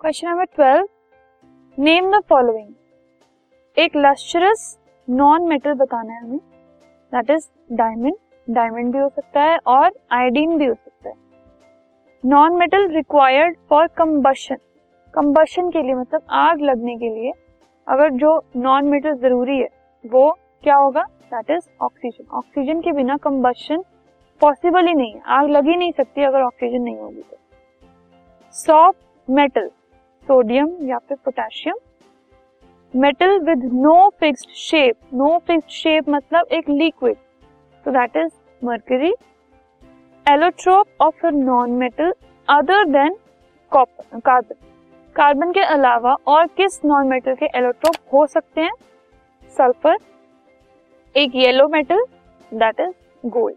Question number twelve name the following एक lustrous non metal बताना है हमें. दैट इज़ डायमंड डायमंड भी हो सकता है और आयोडीन भी हो सकता है. Non metal required for combustion combustion के लिए मतलब आग लगने के लिए अगर जो नॉन मेटल ज़रूरी है, वो क्या होगा? दैट इज़ ऑक्सीजन ऑक्सीजन के बिना कंबशन पॉसिबल ही नहीं है. आग लग ही नहीं सकती अगर ऑक्सीजन नहीं होगी तो. सॉफ्ट मेटल सोडियम या फिर potassium. Metal with no fixed shape no fixed shape मतलब एक लिक्विड तो that is mercury allotrope of non metal other than carbon carbon के अलावा और किस नॉन मेटल के एलोट्रोप हो सकते हैं? सल्फ़र एक yellow metal that is gold